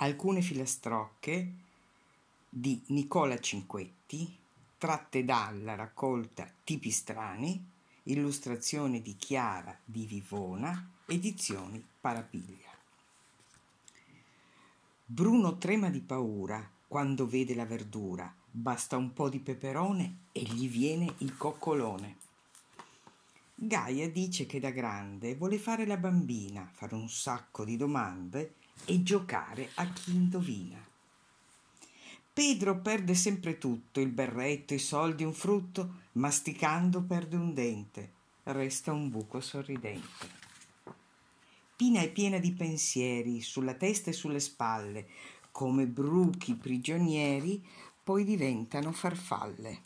alcune filastrocche di Nicola Cinquetti, tratte dalla raccolta Tipi strani, illustrazione di Chiara di Vivona, edizioni Parapiglia. Bruno trema di paura quando vede la verdura, basta un po' di peperone e gli viene il coccolone. Gaia dice che da grande vuole fare la bambina, fare un sacco di domande e giocare a chi indovina. Pedro perde sempre tutto, il berretto, i soldi, un frutto, masticando perde un dente, resta un buco sorridente. Pina è piena di pensieri, sulla testa e sulle spalle, come bruchi prigionieri, poi diventano farfalle.